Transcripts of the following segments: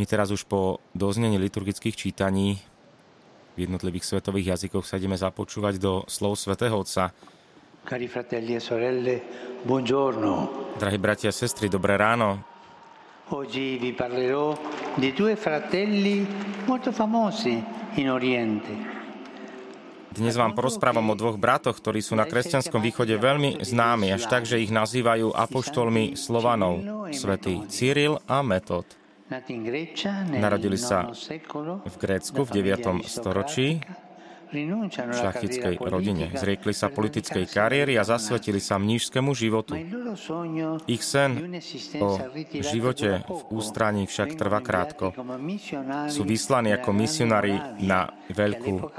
My teraz už po doznení liturgických čítaní v jednotlivých svetových jazykoch sa ideme započúvať do slov svätého Otca. Cari fratelli e sorelle, buongiorno. Drahí bratia a sestry, dobré ráno. Oggi vi parlerò di due fratelli molto famosi in Oriente. Dnes vám porozprávam o dvoch bratoch, ktorí sú na kresťanskom východe veľmi známi, až tak, že ich nazývajú apoštolmi Slovanov, svätý Cyril a Metod. Narodili sa v Grécku v 9. storočí šlachtickej rodine. Zriekli sa politickej kariéry a zasvetili sa mnížskému životu. Ich sen o živote v ústraní však trvá krátko. Sú vyslaní ako misionári na Veľkú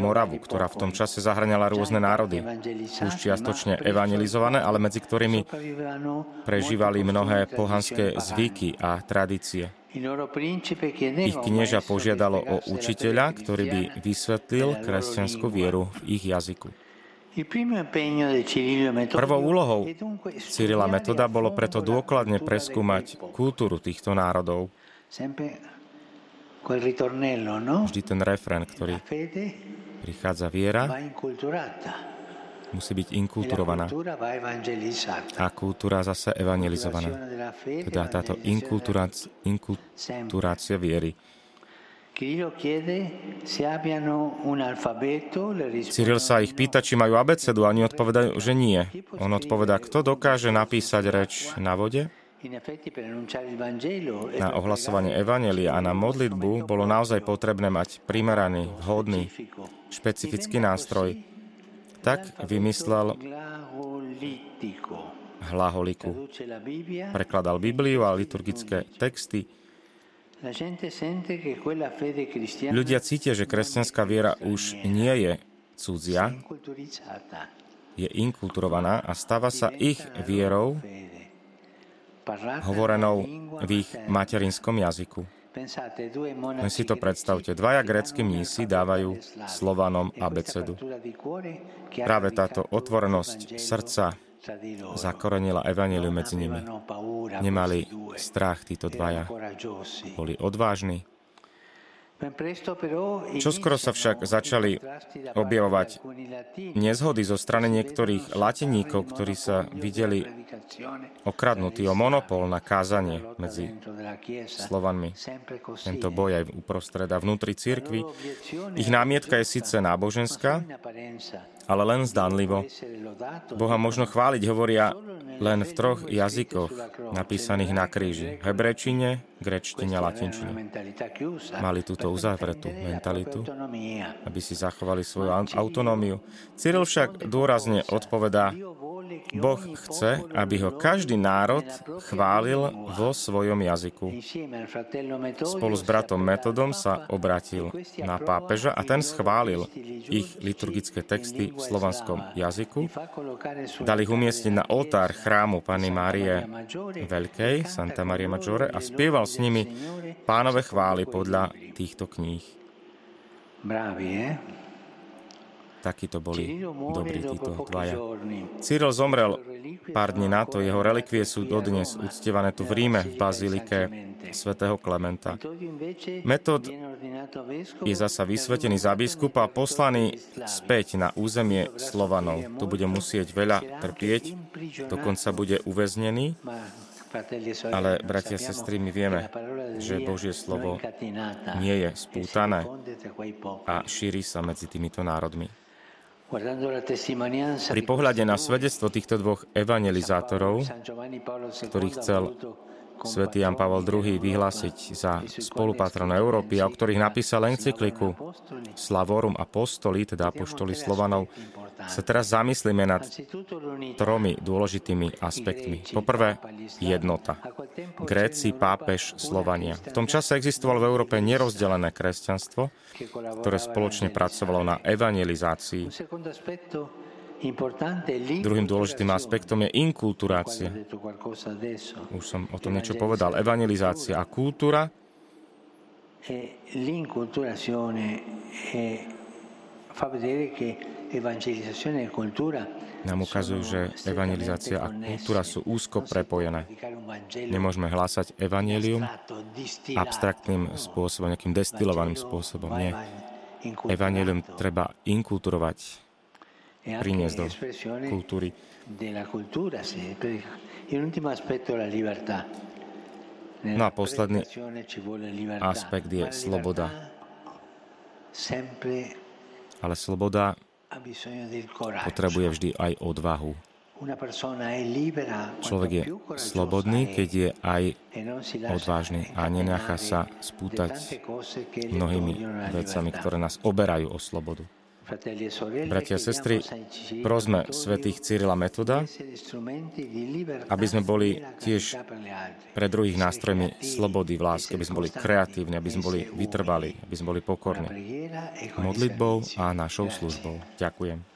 Moravu, ktorá v tom čase zahrňala rôzne národy. Už čiastočne evangelizované, ale medzi ktorými prežívali mnohé pohanské zvyky a tradície. Ich knieža požiadalo o učiteľa, ktorý by vysvetlil kresťanskú vieru v ich jazyku. Prvou úlohou Cyrila Metoda bolo preto dôkladne preskúmať kultúru týchto národov. Vždy ten refren, ktorý prichádza viera, musí byť inkulturovaná a kultúra zase evangelizovaná. Teda táto inkulturácia viery. Cyril sa ich pýta, či majú abecedu a oni odpovedajú, že nie. On odpovedá, kto dokáže napísať reč na vode? Na ohlasovanie Evanelia a na modlitbu bolo naozaj potrebné mať primeraný, vhodný, špecifický nástroj, tak vymyslel hlaholiku. Prekladal Bibliu a liturgické texty. Ľudia cítia, že kresťanská viera už nie je cudzia, je inkulturovaná a stáva sa ich vierou, hovorenou v ich materinskom jazyku. Len si to predstavte. Dvaja grécky mnísi dávajú Slovanom abecedu. Práve táto otvorenosť srdca zakorenila evaníliu medzi nimi. Nemali strach títo dvaja. Boli odvážni, Čoskoro sa však začali objavovať nezhody zo strany niektorých lateníkov, ktorí sa videli okradnutí o monopol na kázanie medzi Slovanmi. Tento boj aj uprostred a vnútri církvy. Ich námietka je síce náboženská, ale len zdánlivo. Boha možno chváliť, hovoria len v troch jazykoch napísaných na kríži. Hebrečine, grečtine a latinčine. Mali túto uzavretú mentalitu, aby si zachovali svoju autonómiu. Cyril však dôrazne odpovedá, Boh chce, aby ho každý národ chválil vo svojom jazyku. Spolu s bratom Metodom sa obratil na pápeža a ten schválil ich liturgické texty v slovanskom jazyku, dal ich umiestniť na oltár chrámu Pany Márie Veľkej, Santa Maria Maggiore, a spieval s nimi pánové chvály podľa týchto kníh. Bravi, eh? Takíto boli dobrí títo dvaja. Cyril zomrel pár dní na to, jeho relikvie sú dodnes uctievané tu v Ríme, v bazilike svätého Klementa. Metod je zasa vysvetený za biskupa a poslaný späť na územie Slovanov. Tu bude musieť veľa trpieť, dokonca bude uväznený, ale, bratia a sestry, my vieme, že Božie slovo nie je spútané a šíri sa medzi týmito národmi. Pri pohľade na svedectvo týchto dvoch evangelizátorov, ktorý chcel svätý Jan Pavel II vyhlásiť za spolupatrona Európy a o ktorých napísal encykliku Slavorum Apostoli, teda apoštoli Slovanov, sa teraz zamyslíme nad tromi dôležitými aspektmi. Poprvé, jednota. Gréci, pápež, Slovania. V tom čase existovalo v Európe nerozdelené kresťanstvo, ktoré spoločne pracovalo na evangelizácii Druhým dôležitým aspektom je inkulturácia. Už som o tom niečo povedal. Evangelizácia a kultúra nám ukazujú, že evangelizácia a kultúra sú úzko prepojené. Nemôžeme hlásať evanelium abstraktným spôsobom, nejakým destilovaným spôsobom. Nie. Evangelium treba inkulturovať, priniesť do kultúry. No a posledný aspekt je sloboda. Ale sloboda potrebuje vždy aj odvahu. Človek je slobodný, keď je aj e odvážny a nenechá sa spútať mnohými vecami, ktoré nás oberajú o slobodu. E Bratia a sestry, prosme svätých Cyrila Metoda, aby sme boli tiež pre druhých nástrojmi slobody v láske, aby sme boli kreatívni, aby sme boli vytrvali, aby sme boli pokorní. Modlitbou a našou službou. Ďakujem.